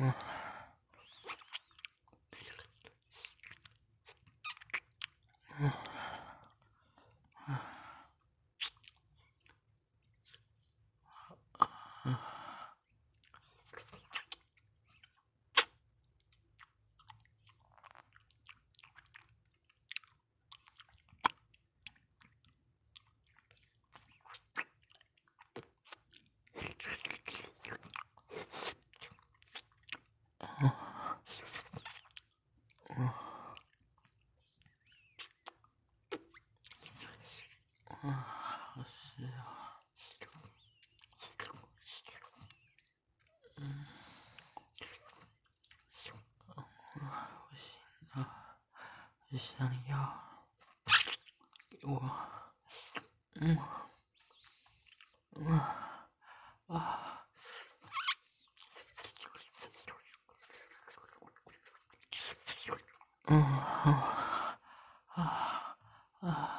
Oh. 啊，好湿啊。嗯。啊，不行了，想要。给我。嗯。啊。啊。啊。啊。